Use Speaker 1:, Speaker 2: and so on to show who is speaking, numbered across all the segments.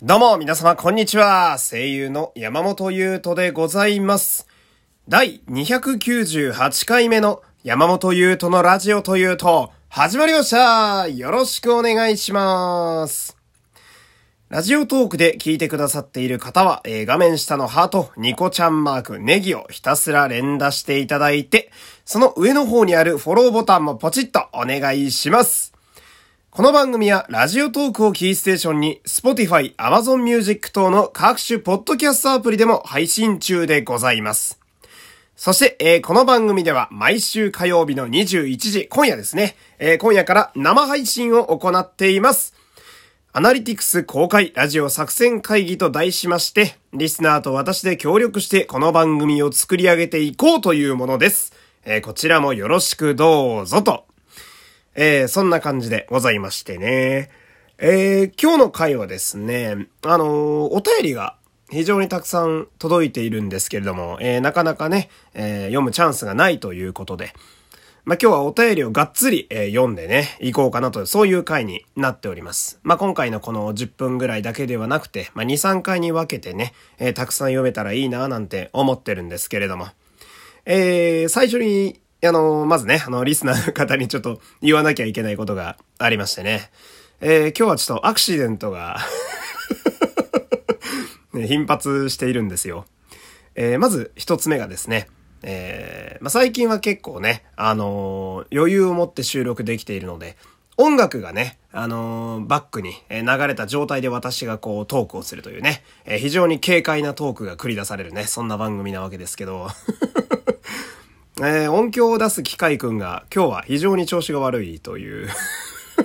Speaker 1: どうも、皆様、こんにちは。声優の山本優斗でございます。第298回目の山本優斗のラジオというと、始まりましたよろしくお願いします。ラジオトークで聞いてくださっている方は、えー、画面下のハート、ニコちゃんマーク、ネギをひたすら連打していただいて、その上の方にあるフォローボタンもポチッとお願いします。この番組はラジオトークをキーステーションに Spotify、Amazon Music 等の各種ポッドキャストアプリでも配信中でございます。そして、えー、この番組では毎週火曜日の21時、今夜ですね、えー、今夜から生配信を行っています。アナリティクス公開ラジオ作戦会議と題しまして、リスナーと私で協力してこの番組を作り上げていこうというものです。えー、こちらもよろしくどうぞとえー、そんな感じでございましてね。えー、今日の回はですね、あのー、お便りが非常にたくさん届いているんですけれども、えー、なかなかね、えー、読むチャンスがないということで、まあ、今日はお便りをがっつり、えー、読んでね、行こうかなと、そういう回になっております。まあ、今回のこの10分ぐらいだけではなくて、まあ、2、3回に分けてね、えー、たくさん読めたらいいななんて思ってるんですけれども、えー、最初にあの、まずね、あの、リスナーの方にちょっと言わなきゃいけないことがありましてね。えー、今日はちょっとアクシデントが ね、頻発しているんですよ。えー、まず一つ目がですね、えー、まあ、最近は結構ね、あのー、余裕を持って収録できているので、音楽がね、あのー、バックに流れた状態で私がこうトークをするというね、えー、非常に軽快なトークが繰り出されるね、そんな番組なわけですけど、えー、音響を出す機械くんが今日は非常に調子が悪いという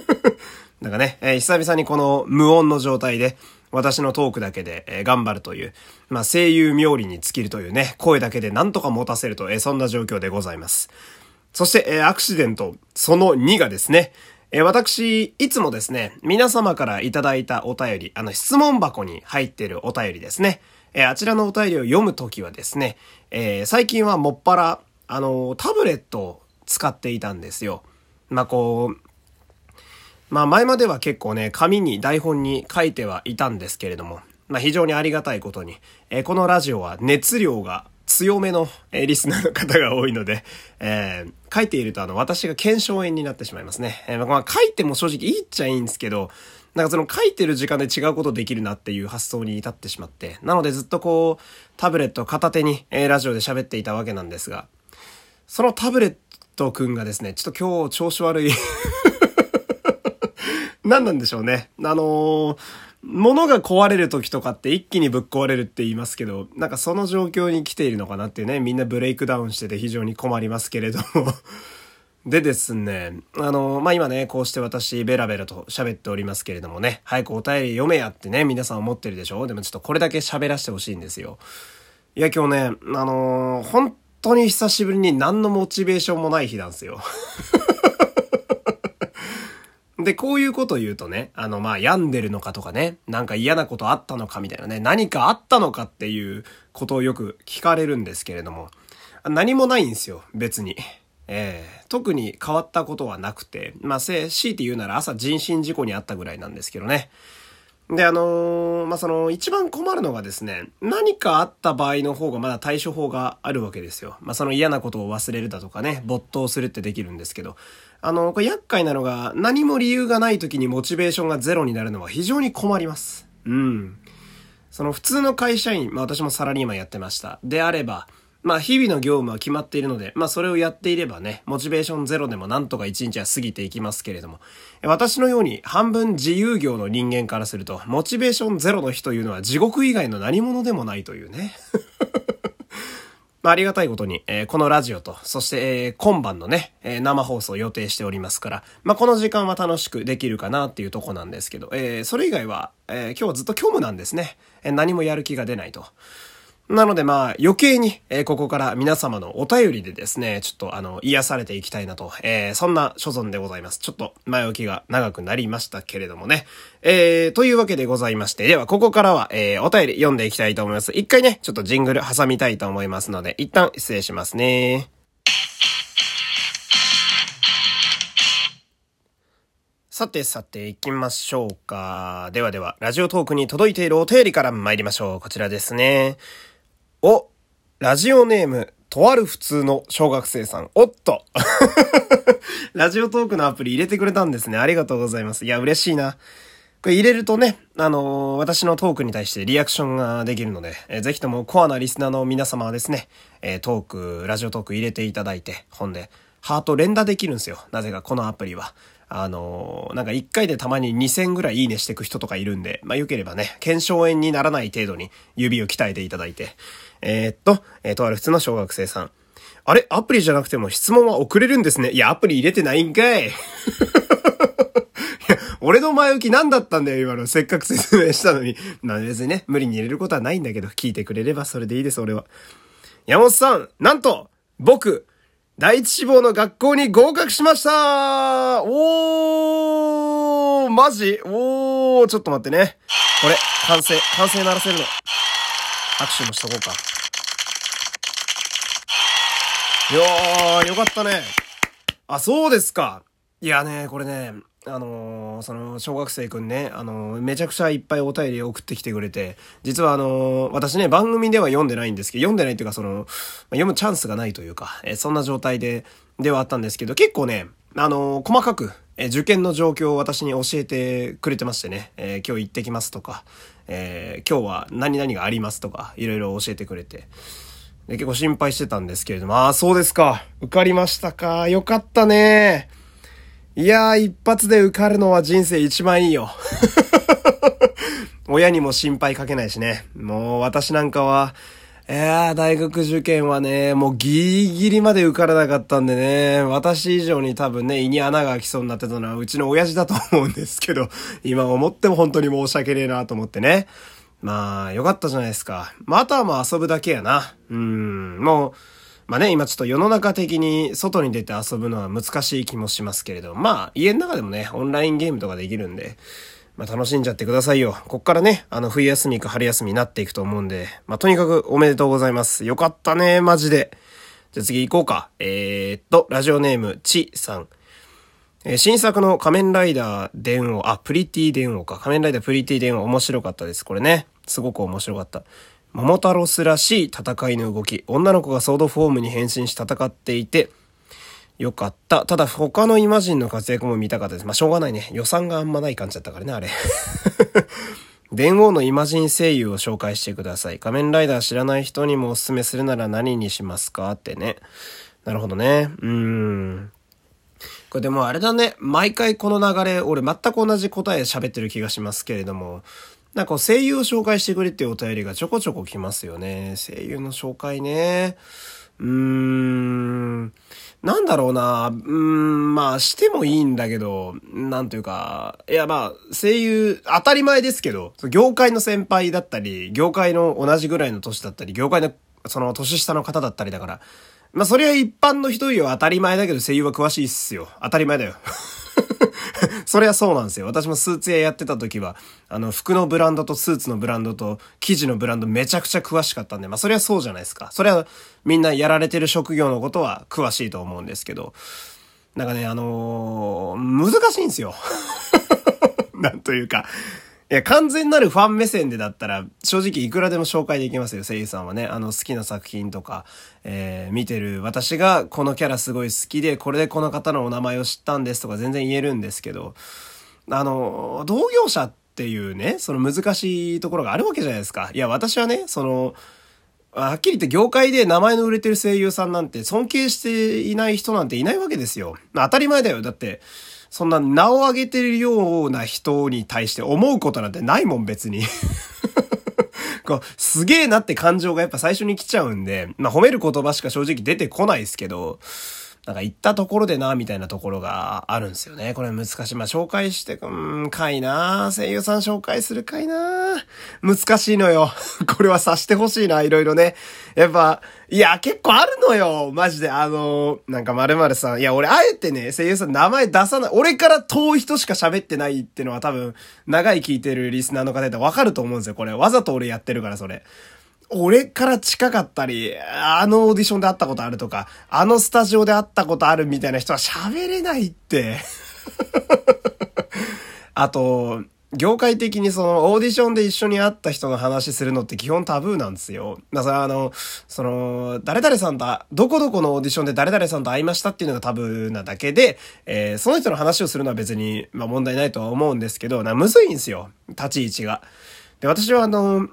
Speaker 1: なんかね、えー、久々にこの無音の状態で私のトークだけで、えー、頑張るという、まあ、声優冥利に尽きるというね、声だけでなんとか持たせると、えー、そんな状況でございます。そして、えー、アクシデント、その2がですね、え、私、いつもですね、皆様からいただいたお便り、あの、質問箱に入っているお便りですね。え、あちらのお便りを読むときはですね、え、最近はもっぱら、あの、タブレットを使っていたんですよ。まあ、こう、まあ、前までは結構ね、紙に台本に書いてはいたんですけれども、まあ、非常にありがたいことに、えー、このラジオは熱量が強めの、えー、リスナーの方が多いので、えー、書いているとあの、私が検証炎になってしまいますね。えー、まあ、書いても正直いいっちゃいいんですけど、なんかその書いてる時間で違うことできるなっていう発想に至ってしまって、なのでずっとこう、タブレット片手に、えー、ラジオで喋っていたわけなんですが、そのタブレットくんがですね、ちょっと今日調子悪い 何なんでしょうね。あのー、物が壊れる時とかって一気にぶっ壊れるって言いますけど、なんかその状況に来ているのかなってね、みんなブレイクダウンしてて非常に困りますけれども でですね、あの、まあ、今ね、こうして私、ベラベラと喋っておりますけれどもね、早くお便り読めやってね、皆さん思ってるでしょ？でもちょっとこれだけ喋らせてほしいんですよ。いや、今日ね、あのー、本当に久しぶりに何のモチベーションもない日なんですよ。で、こういうこと言うとね、あの、まあ、病んでるのかとかね、なんか嫌なことあったのかみたいなね、何かあったのかっていうことをよく聞かれるんですけれども、何もないんですよ、別に。えー、特に変わったことはなくて、まあ、強いて言うなら朝人身事故にあったぐらいなんですけどね。で、あのー、まあ、その、一番困るのがですね、何かあった場合の方がまだ対処法があるわけですよ。まあ、その嫌なことを忘れるだとかね、没頭するってできるんですけど、あの、これ厄介なのが、何も理由がない時にモチベーションがゼロになるのは非常に困ります。うん。その普通の会社員、まあ、私もサラリーマンやってました。であれば、まあ日々の業務は決まっているので、まあそれをやっていればね、モチベーションゼロでもなんとか一日は過ぎていきますけれども、私のように半分自由業の人間からすると、モチベーションゼロの日というのは地獄以外の何者でもないというね。まあ、ありがたいことに、えー、このラジオと、そして、えー、今晩のね、えー、生放送を予定しておりますから、まあ、この時間は楽しくできるかなっていうとこなんですけど、え、それ以外は、え、今日はずっと虚無なんですね。え、何もやる気が出ないと。なのでまあ余計に、え、ここから皆様のお便りでですね、ちょっとあの癒されていきたいなと、えー、そんな所存でございます。ちょっと前置きが長くなりましたけれどもね。えー、というわけでございまして、ではここからは、えー、お便り読んでいきたいと思います。一回ね、ちょっとジングル挟みたいと思いますので、一旦失礼しますね。さてさて行きましょうか。ではでは、ラジオトークに届いているお便りから参りましょう。こちらですね。お、ラジオネーム、とある普通の小学生さん。おっと ラジオトークのアプリ入れてくれたんですね。ありがとうございます。いや、嬉しいな。これ入れるとね、あのー、私のトークに対してリアクションができるので、えー、ぜひともコアなリスナーの皆様はですね、えー、トーク、ラジオトーク入れていただいて、ほんで、ハート連打できるんですよ。なぜかこのアプリは。あのー、なんか1回でたまに2000ぐらいいいねしてく人とかいるんで、まあ、良ければね、検証炎にならない程度に指を鍛えていただいて、えー、っと、えー、とある普通の小学生さん。あれ？アプリじゃなくても質問は送れるんですね。いや、アプリ入れてないんかい。いや、俺の前置き何だったんだよ、今の。せっかく説明したのに。まあ別にね、無理に入れることはないんだけど、聞いてくれればそれでいいです、俺は。山本さん、なんと、僕、第一志望の学校に合格しましたおーマジ？おーちょっと待ってね。これ、完成、完成鳴らせるの。拍手もしとこうか。いやー、よかったね。あ、そうですか。いやね、これね、あのー、その、小学生くんね、あのー、めちゃくちゃいっぱいお便り送ってきてくれて、実はあのー、私ね、番組では読んでないんですけど、読んでないっていうか、その、読むチャンスがないというか、えそんな状態で、ではあったんですけど、結構ね、あの細かく、え受験の状況を私に教えてくれてましてね、え今日行ってきますとか、え今日は何々がありますとか、いろいろ教えてくれて、で結構心配してたんですけれども、ああ、そうですか。受かりましたか。よかったね。いやー、一発で受かるのは人生一番いいよ。親にも心配かけないしね。もう私なんかは、いやー、大学受験はね、もうギリギリまで受からなかったんでね、私以上に多分ね、胃に穴が開きそうになってたのはうちの親父だと思うんですけど、今思っても本当に申し訳ねえなと思ってね。まあ、よかったじゃないですか。まあ、あとはもう遊ぶだけやな。うん、もう、まあね、今ちょっと世の中的に外に出て遊ぶのは難しい気もしますけれど、まあ家の中でもね、オンラインゲームとかできるんで、まあ楽しんじゃってくださいよ。こっからね、あの冬休みか春休みになっていくと思うんで、まあとにかくおめでとうございます。よかったね、マジで。じゃあ次行こうか。えー、っと、ラジオネーム、ちさん。え、新作の仮面ライダー電王、あ、プリティ電王か。仮面ライダープリティ電王面白かったです。これね。すごく面白かった。モモタロスらしい戦いの動き。女の子がソードフォームに変身し戦っていて、よかった。ただ他のイマジンの活躍も見たかったです。まあ、しょうがないね。予算があんまない感じだったからね、あれ。電王のイマジン声優を紹介してください。仮面ライダー知らない人にもおすすめするなら何にしますか？ってね。なるほどね。うーん。これでもあれだね。毎回この流れ、俺全く同じ答え喋ってる気がしますけれども。なんか声優を紹介してくれっていうお便りがちょこちょこ来ますよね。声優の紹介ね。うーん。なんだろうな。うーん、まあ、してもいいんだけど、なんというか、いやまあ、声優、当たり前ですけど、業界の先輩だったり、業界の同じぐらいの年だったり、業界の、その年下の方だったりだから、まあ、それは一般の人よりは当たり前だけど、声優は詳しいっすよ。当たり前だよ。それはそうなんですよ。私もスーツ屋やってた時は、あの、服のブランドとスーツのブランドと生地のブランドめちゃくちゃ詳しかったんで、まあそれはそうじゃないですか。それはみんなやられてる職業のことは詳しいと思うんですけど、なんかね、あのー、難しいんですよ。なんというか、いや、完全なるファン目線でだったら、正直いくらでも紹介できますよ、声優さんはね。あの、好きな作品とか、えー、見てる私がこのキャラすごい好きで、これでこの方のお名前を知ったんですとか全然言えるんですけど、あの、同業者っていうね、その難しいところがあるわけじゃないですか。いや、私はね、その、はっきり言って業界で名前の売れてる声優さんなんて尊敬していない人なんていないわけですよ。当たり前だよ。だって、そんな名を上げてるような人に対して思うことなんてないもん別に こう、すげえなって感情がやっぱ最初に来ちゃうんで、まあ褒める言葉しか正直出てこないですけど、なんか行ったところでな、みたいなところがあるんですよね。これ難しい。まあ、紹介して、うん、かいな声優さん紹介するかいな難しいのよ。これはさしてほしいな、いろいろね。やっぱ、いや、結構あるのよ。マジで。あのなんか〇〇さん。いや、俺あえてね、声優さん名前出さない。俺から遠い人しか喋ってないってのは多分、長い聞いてるリスナーの方だったらわかると思うんですよ。これ。わざと俺やってるから、それ。俺から近かったり、あのオーディションで会ったことあるとか、あのスタジオで会ったことあるみたいな人は喋れないって。あと、業界的にそのオーディションで一緒に会った人の話するのって基本タブーなんですよ。だからあの、その、誰々さんと、どこどこのオーディションで誰々さんと会いましたっていうのがタブーなだけで、えー、その人の話をするのは別に、まあ問題ないとは思うんですけど、な、むずいんですよ。立ち位置が。で、私はあの、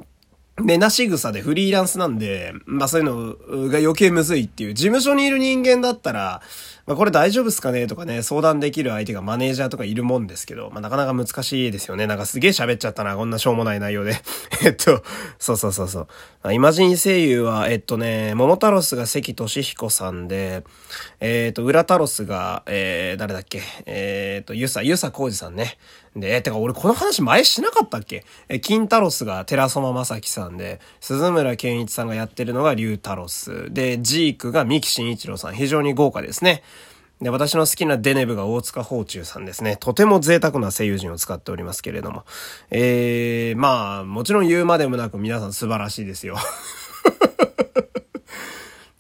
Speaker 1: 目なし草でフリーランスなんで、まあそういうのが余計むずいっていう、事務所にいる人間だったら、まあこれ大丈夫っすかねとかね、相談できる相手がマネージャーとかいるもんですけど、まあなかなか難しいですよね。なんかすげえ喋っちゃったな、こんなしょうもない内容で。えっと、そうそうそうそう。まあ、イマジン声優は、えっとね、桃太郎スが関俊彦さんで、えっと、裏太郎スが、えー、誰だっけ？えっと、ゆさ、ゆさこうじさんね。で、え、てか俺この話前しなかったっけ？え、金太郎スが寺園正樹さんで、鈴村健一さんがやってるのが竜太郎ス。で、ジークが三木慎一郎さん。非常に豪華ですね。で、私の好きなデネブが大塚宝中さんですね。とても贅沢な声優陣を使っておりますけれども。えー、まあ、もちろん言うまでもなく皆さん素晴らしいですよ。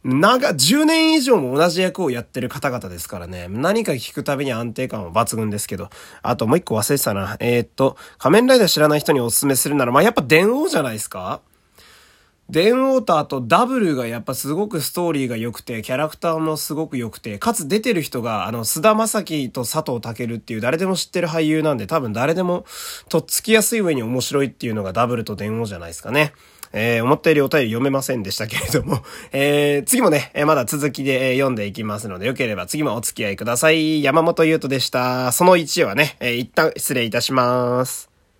Speaker 1: 長、10年以上も同じ役をやってる方々ですからね。何か聞くたびに安定感は抜群ですけど。あともう一個忘れてたな。えー、っと、仮面ライダー知らない人にお勧めするなら、まあ、やっぱ電王じゃないですかデンウォーターとダブルがやっぱすごくストーリーが良くて、キャラクターもすごく良くて、かつ出てる人が、あの、菅田正樹と佐藤健っていう誰でも知ってる俳優なんで、多分誰でもとっつきやすい上に面白いっていうのがダブルと電王じゃないですかね。えー、思ったよりお便り読めませんでしたけれども、えー、次もね、まだ続きで読んでいきますので、よければ次もお付き合いください。山本優斗でした。その1はね、えー、一旦失礼いたします。